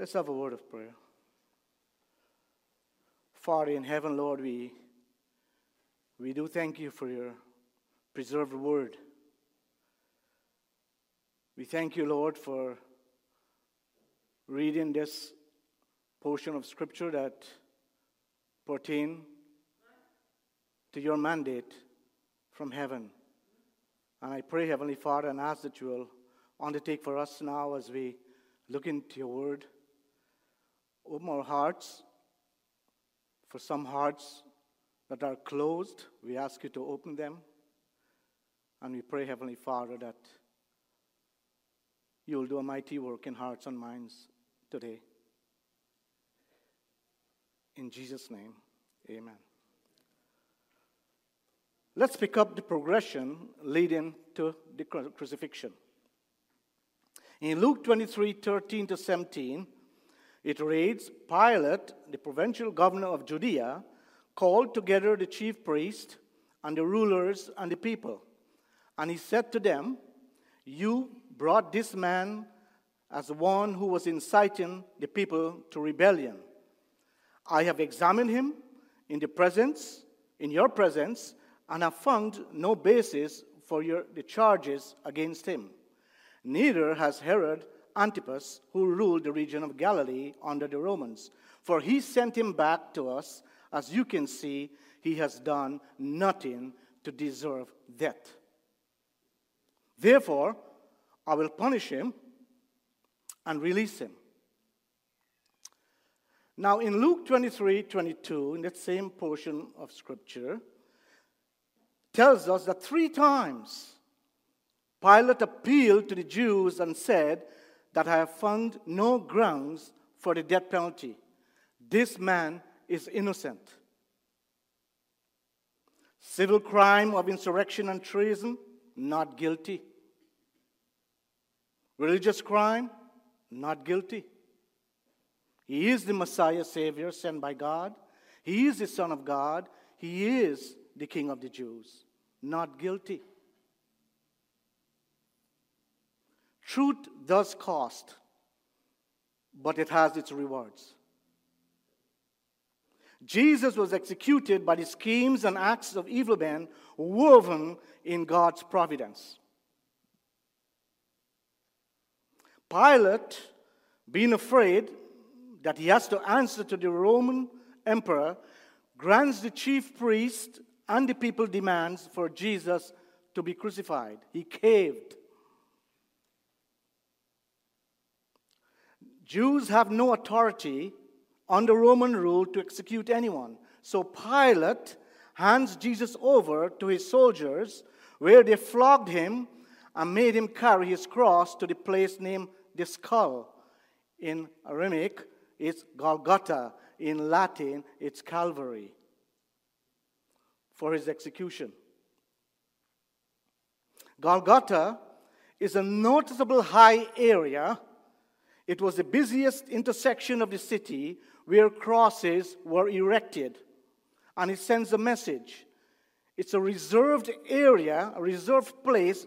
Let's have a word of prayer. Father in heaven, Lord, we, we do thank you for your preserved word. We thank you, Lord, for reading this portion of Scripture that pertain to your mandate from heaven. And I pray, Heavenly Father, and ask that you will undertake for us now as we look into your word. Open our hearts. For some hearts that are closed, we ask you to open them. And we pray, Heavenly Father, that you will do a mighty work in hearts and minds today. In Jesus' name, amen. Let's pick up the progression leading to the crucifixion. In Luke 23 13 to 17, it reads Pilate, the provincial governor of Judea, called together the chief priests and the rulers and the people. And he said to them, You brought this man as one who was inciting the people to rebellion. I have examined him in the presence, in your presence, and have found no basis for your, the charges against him. Neither has Herod Antipas, who ruled the region of Galilee under the Romans, for he sent him back to us. As you can see, he has done nothing to deserve death. Therefore, I will punish him and release him. Now, in Luke 23 22, in that same portion of scripture, tells us that three times Pilate appealed to the Jews and said that I have found no grounds for the death penalty. This man is innocent. Civil crime of insurrection and treason, not guilty. Religious crime, not guilty. He is the Messiah Savior sent by God. He is the Son of God. He is the King of the Jews. Not guilty. Truth does cost, but it has its rewards. Jesus was executed by the schemes and acts of evil men woven in God's providence. Pilate, being afraid that he has to answer to the Roman emperor, grants the chief priest and the people demands for Jesus to be crucified. He caved. Jews have no authority under Roman rule to execute anyone. So Pilate hands Jesus over to his soldiers, where they flogged him and made him carry his cross to the place named the skull. In Aramaic, it's Golgotha. In Latin, it's Calvary for his execution. Golgotha is a noticeable high area. It was the busiest intersection of the city where crosses were erected. And it sends a message. It's a reserved area, a reserved place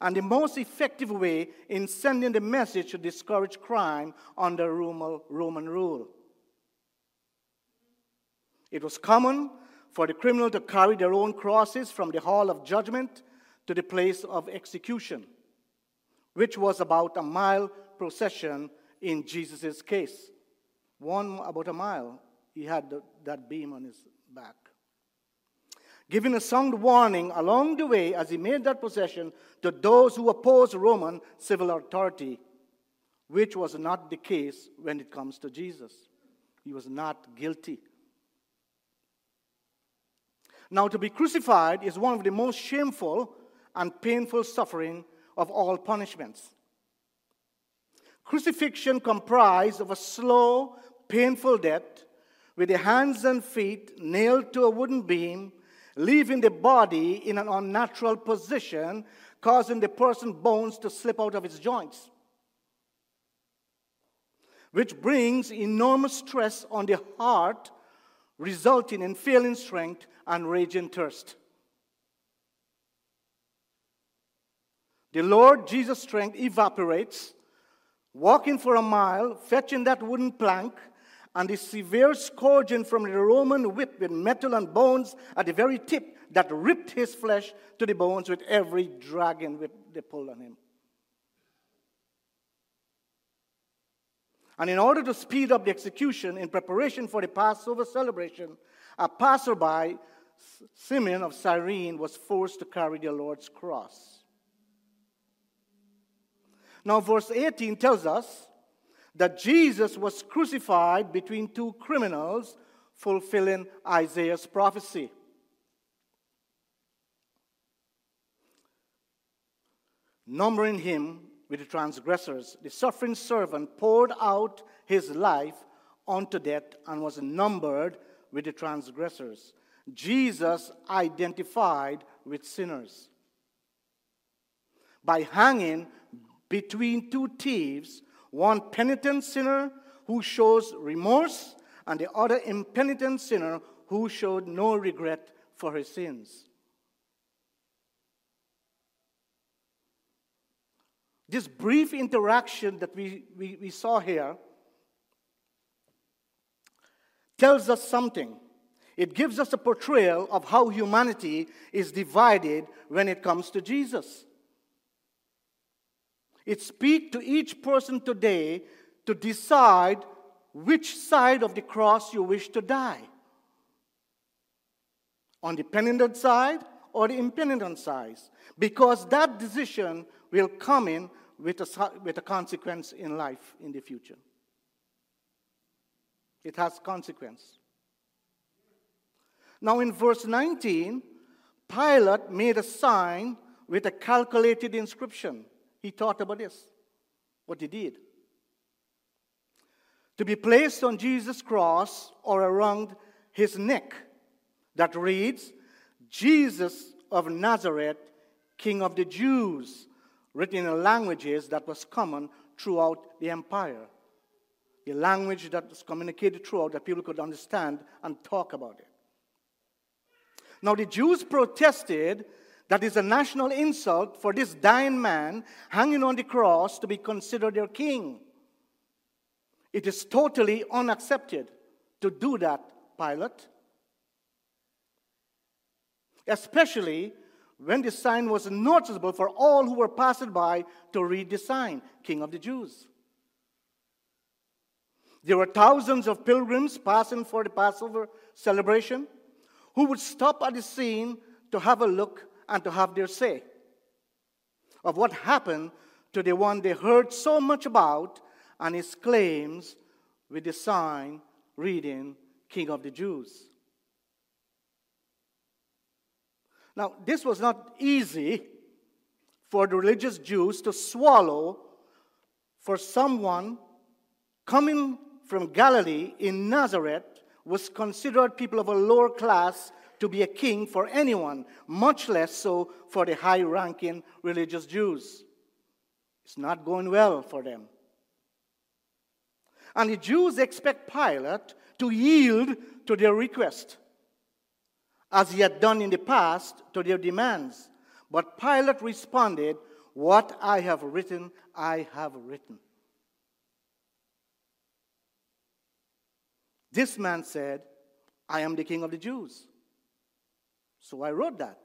and the most effective way in sending the message to discourage crime under Roman rule. It was common for the criminal to carry their own crosses from the hall of judgment to the place of execution, which was about a mile procession in Jesus' case. One about a mile, he had the, that beam on his back giving a sound warning along the way as he made that procession to those who oppose Roman civil authority, which was not the case when it comes to Jesus. He was not guilty. Now, to be crucified is one of the most shameful and painful suffering of all punishments. Crucifixion comprised of a slow, painful death with the hands and feet nailed to a wooden beam, leaving the body in an unnatural position, causing the person's bones to slip out of its joints, which brings enormous stress on the heart, resulting in failing strength and raging thirst. The Lord Jesus' strength evaporates, walking for a mile, fetching that wooden plank, and the severe scourging from the Roman whip with metal and bones at the very tip that ripped his flesh to the bones with every dragging whip they pulled on him. And in order to speed up the execution in preparation for the Passover celebration, a passerby, Simeon of Cyrene, was forced to carry the Lord's cross. Now, verse 18 tells us that Jesus was crucified between two criminals, fulfilling Isaiah's prophecy. Numbering him with the transgressors, the suffering servant poured out his life unto death and was numbered with the transgressors. Jesus identified with sinners. By hanging between two thieves, one penitent sinner who shows remorse, and the other impenitent sinner who showed no regret for his sins. This brief interaction that we, we, we saw here tells us something. It gives us a portrayal of how humanity is divided when it comes to Jesus. It speaks to each person today to decide which side of the cross you wish to die. On the penitent side or the impenitent side. Because that decision will come in with a, with a consequence in life in the future. It has consequence. Now in verse 19, Pilate made a sign with a calculated inscription. He thought about this, what he did. To be placed on Jesus' cross or around his neck that reads, Jesus of Nazareth, King of the Jews, written in languages that was common throughout the empire. A language that was communicated throughout that people could understand and talk about it. Now, the Jews protested that is a national insult for this dying man hanging on the cross to be considered their king. It is totally unaccepted to do that, Pilate. Especially when the sign was noticeable for all who were passing by to read the sign, King of the Jews. There were thousands of pilgrims passing for the Passover celebration who would stop at the scene to have a look and to have their say of what happened to the one they heard so much about and his claims with the sign reading King of the Jews. Now, this was not easy for the religious Jews to swallow for someone coming from Galilee in Nazareth was considered people of a lower class to be a king for anyone, much less so for the high ranking religious Jews. It's not going well for them. And the Jews expect Pilate to yield to their request, as he had done in the past to their demands. But Pilate responded, What I have written, I have written. This man said, I am the king of the Jews. So I wrote that.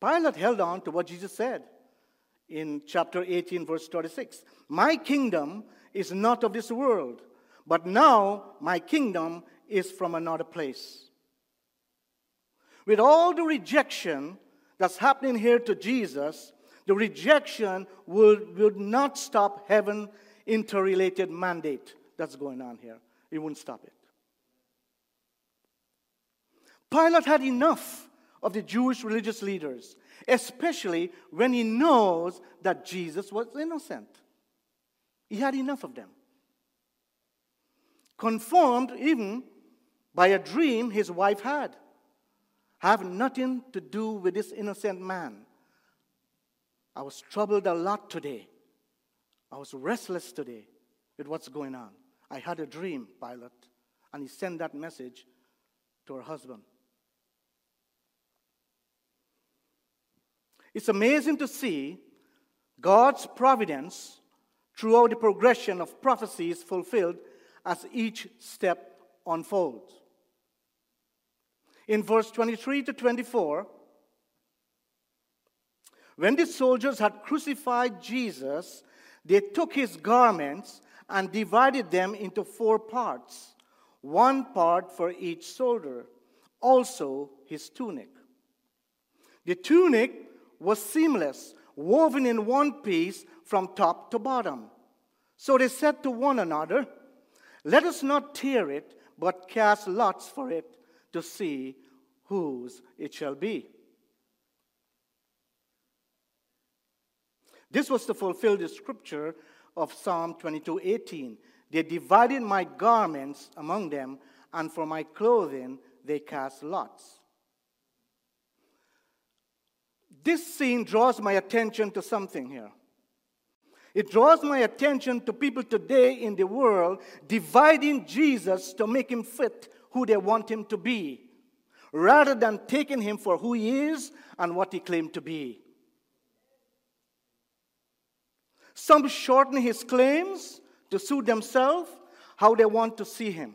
Pilate held on to what Jesus said in chapter 18, verse 36. My kingdom is not of this world, but now my kingdom is from another place. With all the rejection that's happening here to Jesus, the rejection would, would not stop heaven interrelated mandate that's going on here. It wouldn't stop it. Pilate had enough of the Jewish religious leaders, especially when he knows that Jesus was innocent. He had enough of them. Confirmed even by a dream his wife had. Have nothing to do with this innocent man. I was troubled a lot today. I was restless today with what's going on. I had a dream, Pilate, and he sent that message to her husband. It's amazing to see God's providence throughout the progression of prophecies fulfilled as each step unfolds. In verse 23 to 24, when the soldiers had crucified Jesus, they took his garments and divided them into four parts, one part for each soldier, also his tunic. The tunic was seamless, woven in one piece from top to bottom. So they said to one another, Let us not tear it, but cast lots for it to see whose it shall be. This was to fulfill the scripture of Psalm 22:18. They divided my garments among them, and for my clothing they cast lots. This scene draws my attention to something here. It draws my attention to people today in the world dividing Jesus to make him fit who they want him to be, rather than taking him for who he is and what he claimed to be. Some shorten his claims to suit themselves how they want to see him.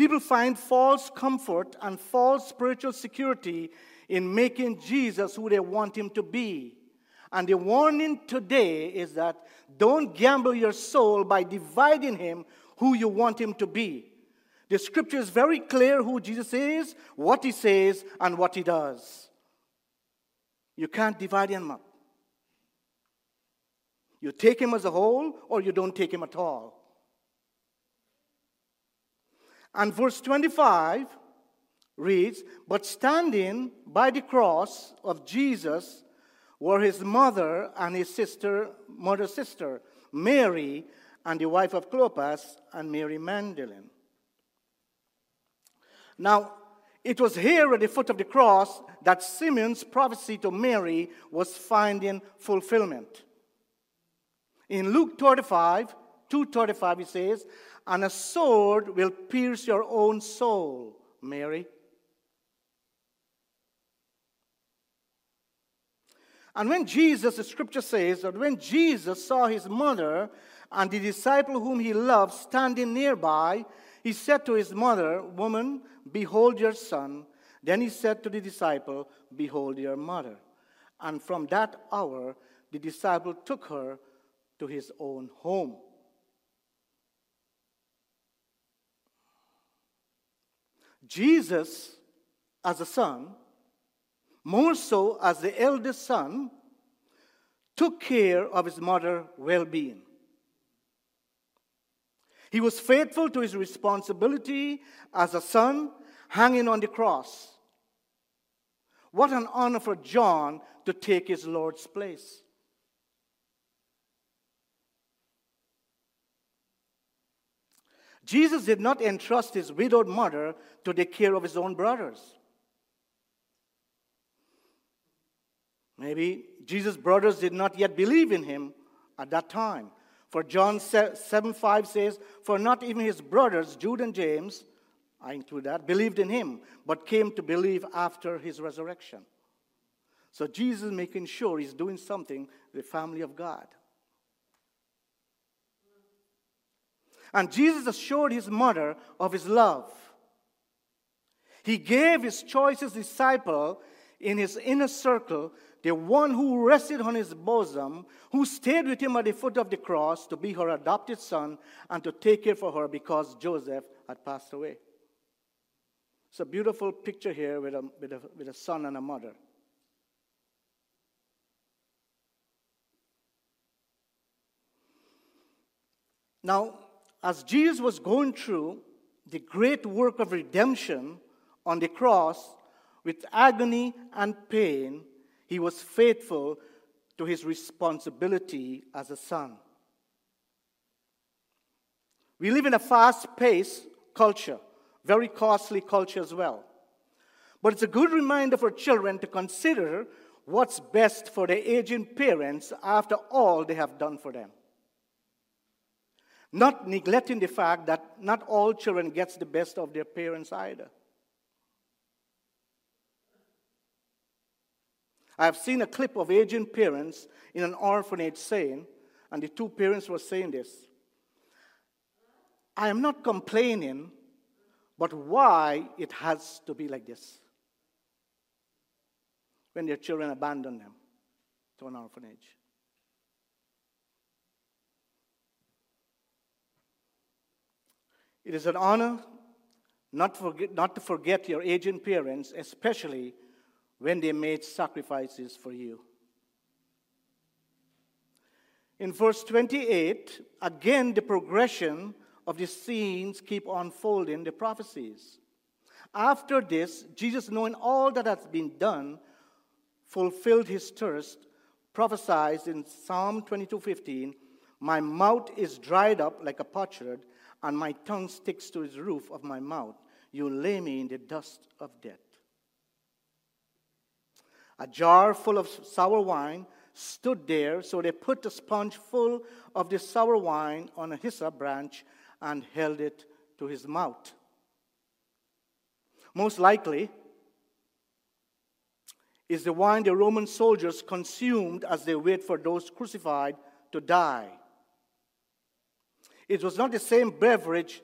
People find false comfort and false spiritual security in making Jesus who they want him to be. And the warning today is that don't gamble your soul by dividing him who you want him to be. The scripture is very clear who Jesus is, what he says, and what he does. You can't divide him up. You take him as a whole, or you don't take him at all. And verse 25 reads But standing by the cross of Jesus were his mother and his sister, mother sister, Mary, and the wife of Clopas, and Mary Magdalene. Now, it was here at the foot of the cross that Simeon's prophecy to Mary was finding fulfillment. In Luke 35, 235, he says, And a sword will pierce your own soul, Mary. And when Jesus, the scripture says that when Jesus saw his mother and the disciple whom he loved standing nearby, he said to his mother, Woman, behold your son. Then he said to the disciple, Behold your mother. And from that hour, the disciple took her to his own home. Jesus, as a son, more so as the eldest son, took care of his mother's well being. He was faithful to his responsibility as a son hanging on the cross. What an honor for John to take his Lord's place. Jesus did not entrust his widowed mother to the care of his own brothers. Maybe Jesus' brothers did not yet believe in him at that time. For John 7 5 says, For not even his brothers, Jude and James, I include that, believed in him, but came to believe after his resurrection. So Jesus making sure he's doing something the family of God. And Jesus assured his mother of his love. He gave his choicest disciple in his inner circle the one who rested on his bosom, who stayed with him at the foot of the cross to be her adopted son and to take care for her because Joseph had passed away. It's a beautiful picture here with a, with a, with a son and a mother. Now, as Jesus was going through the great work of redemption on the cross with agony and pain, he was faithful to his responsibility as a son. We live in a fast paced culture, very costly culture as well. But it's a good reminder for children to consider what's best for their aging parents after all they have done for them. Not neglecting the fact that not all children gets the best of their parents either. I have seen a clip of aging parents in an orphanage saying, and the two parents were saying this I am not complaining, but why it has to be like this when their children abandon them to an orphanage. It is an honor not, forget, not to forget your aging parents, especially when they made sacrifices for you. In verse 28, again, the progression of the scenes keep unfolding the prophecies. After this, Jesus, knowing all that has been done, fulfilled his thirst, prophesied in Psalm 22:15, "My mouth is dried up like a potsherd, and my tongue sticks to the roof of my mouth. You lay me in the dust of death." A jar full of sour wine stood there, so they put a sponge full of the sour wine on a hyssop branch and held it to his mouth. Most likely, is the wine the Roman soldiers consumed as they wait for those crucified to die. It was not the same beverage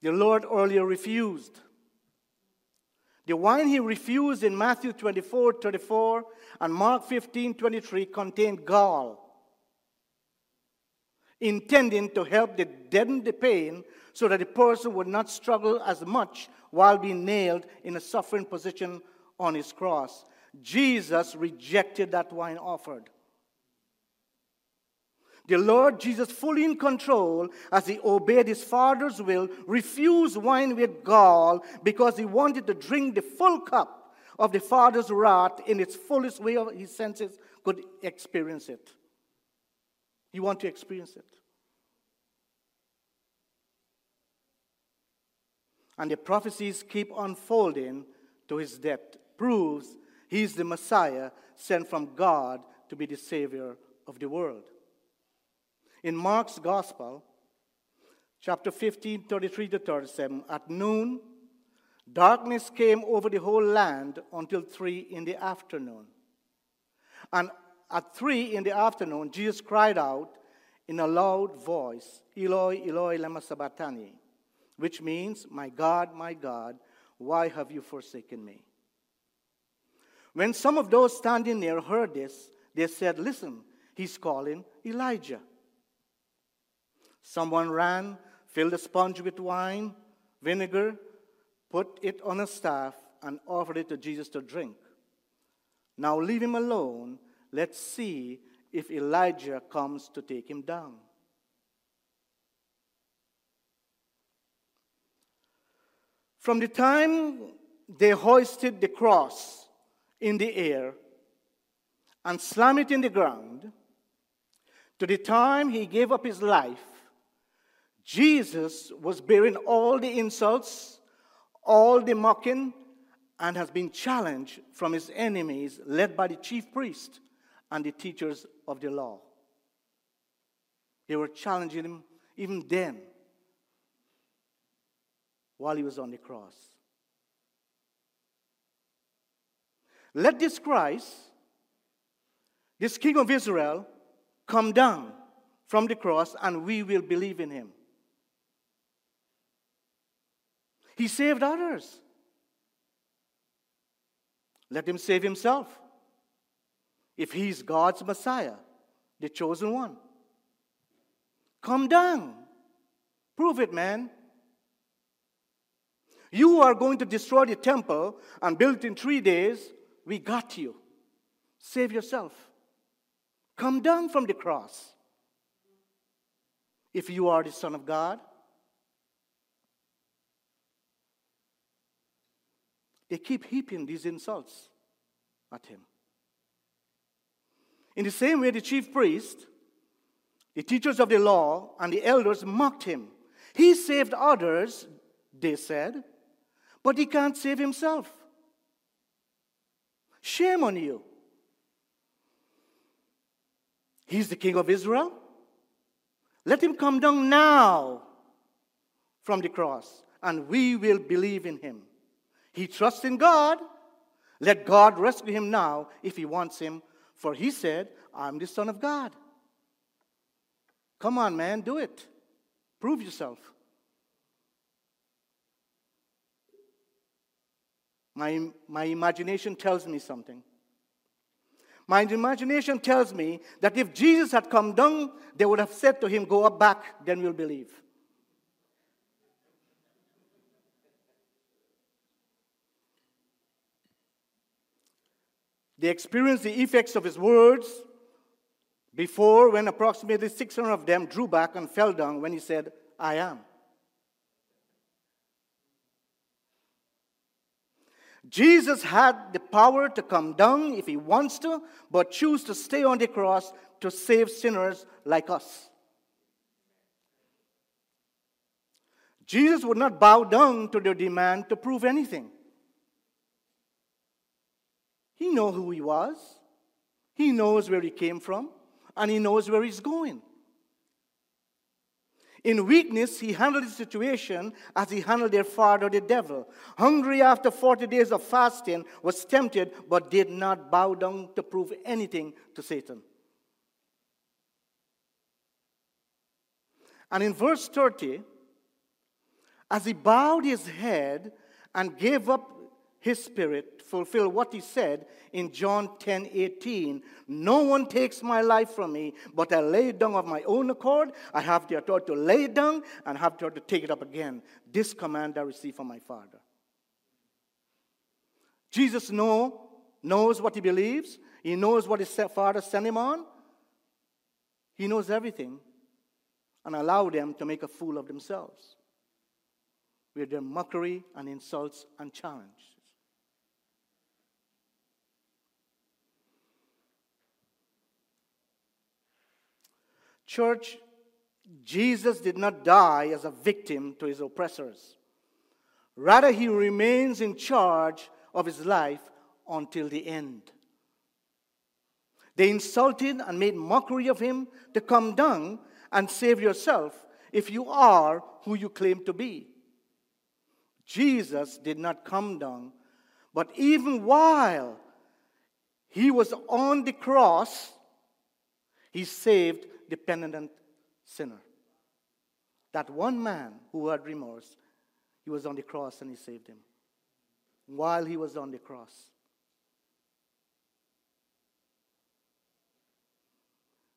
the Lord earlier refused. The wine he refused in Matthew 24 34 and Mark 15 23 contained gall, intending to help the deaden the pain so that the person would not struggle as much while being nailed in a suffering position on his cross. Jesus rejected that wine offered. The Lord Jesus, fully in control, as he obeyed his Father's will, refused wine with gall because he wanted to drink the full cup of the Father's wrath in its fullest way his senses could experience it. He wanted to experience it. And the prophecies keep unfolding to his death proves he's the Messiah sent from God to be the Savior of the world. In Mark's Gospel, chapter 15, 33 to 37, at noon, darkness came over the whole land until 3 in the afternoon. And at 3 in the afternoon, Jesus cried out in a loud voice, Eloi, Eloi, lama sabachthani, which means, My God, my God, why have you forsaken me? When some of those standing near heard this, they said, Listen, he's calling Elijah. Someone ran, filled a sponge with wine, vinegar, put it on a staff, and offered it to Jesus to drink. Now leave him alone. Let's see if Elijah comes to take him down. From the time they hoisted the cross in the air and slammed it in the ground, to the time he gave up his life, Jesus was bearing all the insults, all the mocking, and has been challenged from his enemies, led by the chief priest and the teachers of the law. They were challenging him even then while he was on the cross. Let this Christ, this King of Israel, come down from the cross and we will believe in him. He saved others. Let him save himself. If he's God's Messiah, the chosen one. Come down. Prove it, man. You are going to destroy the temple and build it in three days. We got you. Save yourself. Come down from the cross. If you are the Son of God, they keep heaping these insults at him. In the same way, the chief priest, the teachers of the law, and the elders mocked him. He saved others, they said, but he can't save himself. Shame on you. He's the king of Israel. Let him come down now from the cross, and we will believe in him. He trusts in God. Let God rescue him now if he wants him, for he said, I'm the Son of God. Come on, man, do it. Prove yourself. My, my imagination tells me something. My imagination tells me that if Jesus had come down, they would have said to him, Go up back, then we'll believe. They experienced the effects of his words before when approximately 600 of them drew back and fell down when he said, I am. Jesus had the power to come down if he wants to, but choose to stay on the cross to save sinners like us. Jesus would not bow down to their demand to prove anything. He knows who he was. He knows where he came from, and he knows where he's going. In weakness, he handled the situation as he handled their father, the devil. Hungry after 40 days of fasting, was tempted, but did not bow down to prove anything to Satan. And in verse 30, as he bowed his head and gave up his spirit, fulfill what he said in John 10 18. No one takes my life from me, but I lay it down of my own accord. I have the authority to lay it down and have the authority to take it up again. This command I received from my Father. Jesus know, knows what he believes, he knows what his Father sent him on. He knows everything and allow them to make a fool of themselves with their mockery and insults and challenge. Church, Jesus did not die as a victim to his oppressors. Rather, he remains in charge of his life until the end. They insulted and made mockery of him to come down and save yourself if you are who you claim to be. Jesus did not come down, but even while he was on the cross, he saved the penitent sinner. That one man who had remorse, he was on the cross and he saved him. While he was on the cross.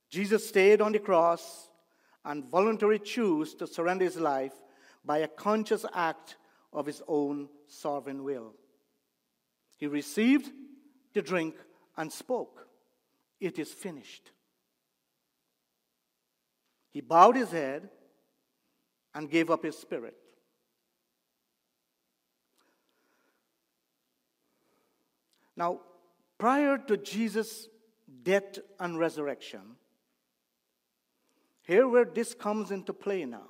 Jesus stayed on the cross and voluntarily chose to surrender his life by a conscious act of his own sovereign will. He received the drink and spoke, It is finished. He bowed his head and gave up his spirit. Now, prior to Jesus' death and resurrection, here where this comes into play now.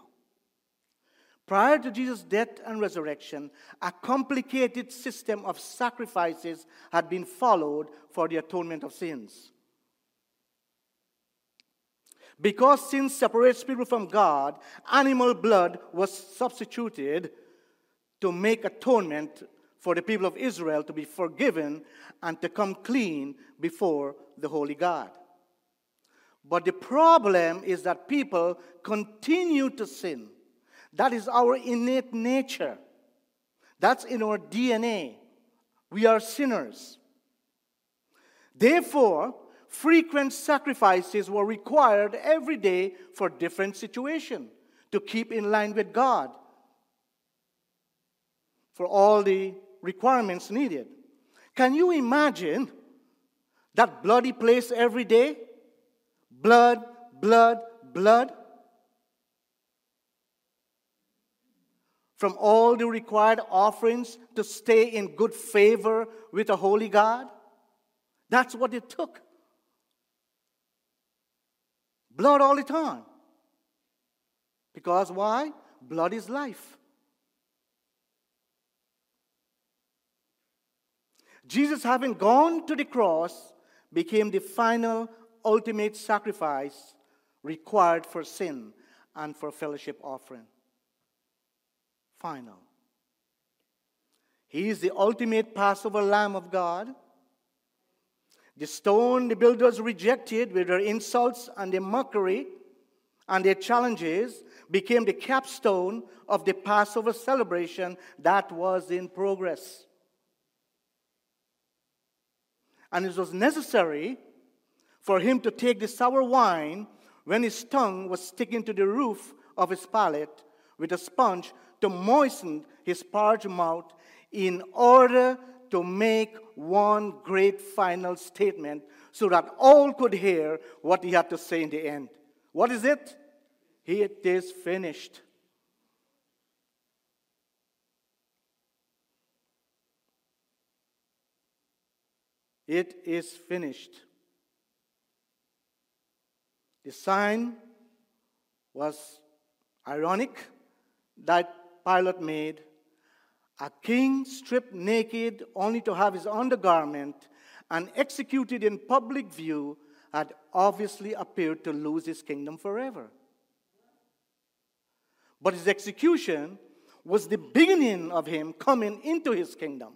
Prior to Jesus' death and resurrection, a complicated system of sacrifices had been followed for the atonement of sins. Because sin separates people from God, animal blood was substituted to make atonement for the people of Israel to be forgiven and to come clean before the Holy God. But the problem is that people continue to sin. That is our innate nature. That's in our DNA. We are sinners. Therefore, frequent sacrifices were required every day for different situations to keep in line with God for all the requirements needed. Can you imagine that bloody place every day? Blood, blood, blood. from all the required offerings to stay in good favor with a holy God? That's what it took. Blood all the time. Because why? Blood is life. Jesus, having gone to the cross, became the final, ultimate sacrifice required for sin and for fellowship offering. Final. He is the ultimate Passover Lamb of God. The stone the builders rejected with their insults and their mockery and their challenges became the capstone of the Passover celebration that was in progress. And it was necessary for him to take the sour wine when his tongue was sticking to the roof of his palate with a sponge to moisten his parched mouth in order to make one great final statement so that all could hear what he had to say in the end. What is it? It is finished. It is finished. The sign was ironic that Pilate made. A king stripped naked only to have his undergarment and executed in public view had obviously appeared to lose his kingdom forever. But his execution was the beginning of him coming into his kingdom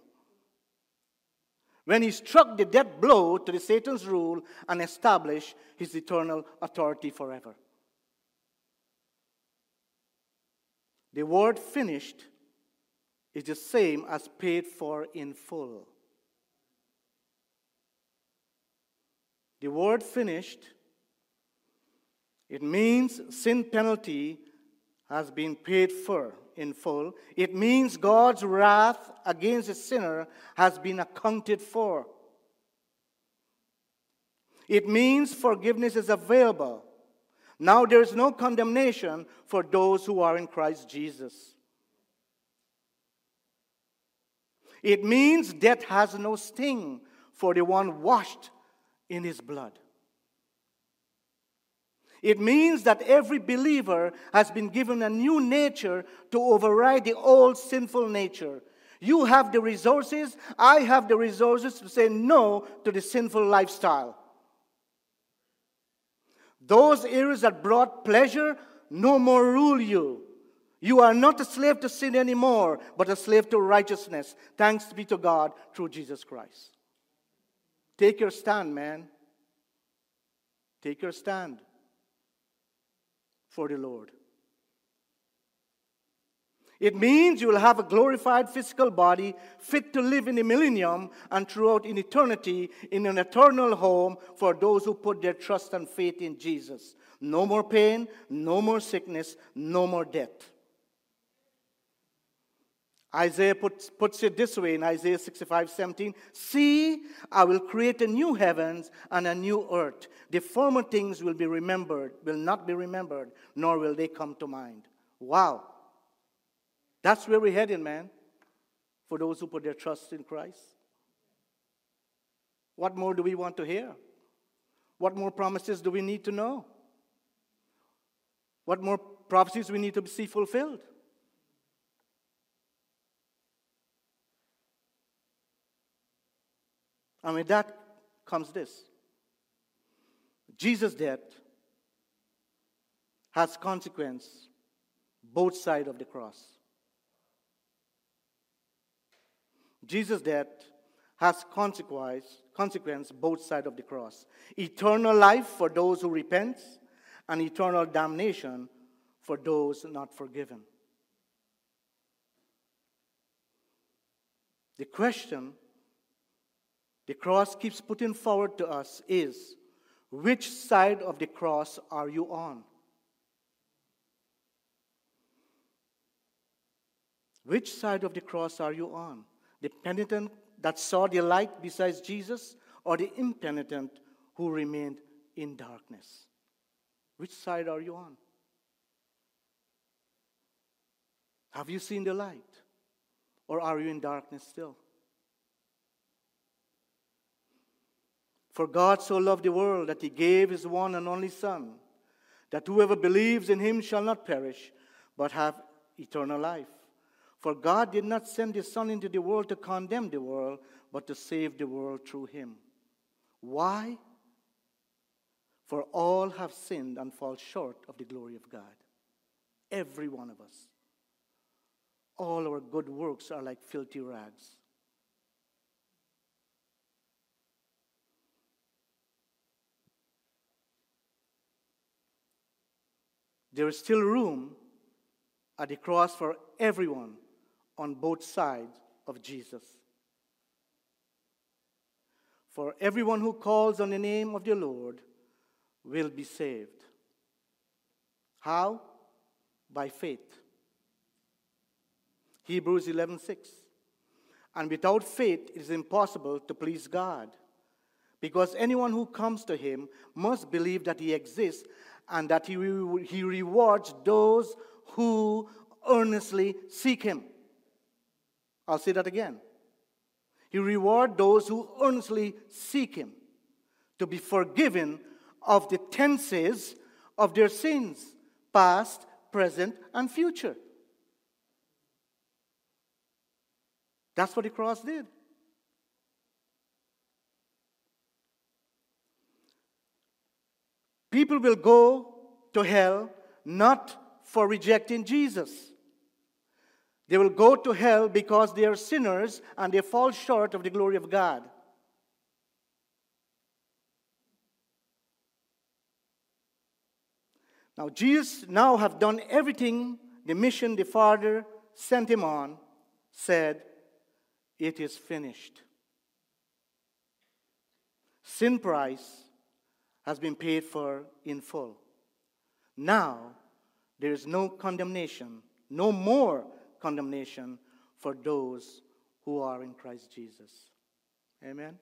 when he struck the death blow to the Satan's rule and established his eternal authority forever. The word finished is the same as paid for in full. The word finished, it means sin penalty has been paid for in full. It means God's wrath against the sinner has been accounted for. It means forgiveness is available. Now there is no condemnation for those who are in Christ Jesus. It means death has no sting for the one washed in his blood. It means that every believer has been given a new nature to override the old sinful nature. You have the resources, I have the resources to say no to the sinful lifestyle. Those areas that brought pleasure no more rule you. You are not a slave to sin anymore, but a slave to righteousness. Thanks be to God through Jesus Christ. Take your stand, man. Take your stand for the Lord. It means you will have a glorified physical body fit to live in the millennium and throughout in eternity in an eternal home for those who put their trust and faith in Jesus. No more pain, no more sickness, no more death. Isaiah puts, puts it this way in Isaiah 65 17 See, I will create a new heavens and a new earth. The former things will be remembered, will not be remembered, nor will they come to mind. Wow. That's where we're heading, man, for those who put their trust in Christ. What more do we want to hear? What more promises do we need to know? What more prophecies we need to see fulfilled? And with that comes this Jesus' death has consequence both sides of the cross. Jesus' death has consequence, consequence both sides of the cross. Eternal life for those who repent, and eternal damnation for those not forgiven. The question the cross keeps putting forward to us is which side of the cross are you on? Which side of the cross are you on? The penitent that saw the light besides Jesus, or the impenitent who remained in darkness? Which side are you on? Have you seen the light? Or are you in darkness still? For God so loved the world that he gave his one and only Son, that whoever believes in him shall not perish, but have eternal life. For God did not send his Son into the world to condemn the world, but to save the world through him. Why? For all have sinned and fall short of the glory of God. Every one of us. All our good works are like filthy rags. There is still room at the cross for everyone on both sides of Jesus. For everyone who calls on the name of the Lord will be saved. How? By faith. Hebrews 11:6. And without faith it is impossible to please God. Because anyone who comes to him must believe that he exists and that he, he rewards those who earnestly seek him. I'll say that again. He rewards those who earnestly seek him to be forgiven of the tenses of their sins, past, present, and future. That's what the cross did. People will go to hell not for rejecting Jesus. They will go to hell because they are sinners and they fall short of the glory of God. Now, Jesus now have done everything the mission the Father sent him on, said, It is finished. Sin price has been paid for in full. Now, there is no condemnation, no more condemnation for those who are in Christ Jesus. Amen.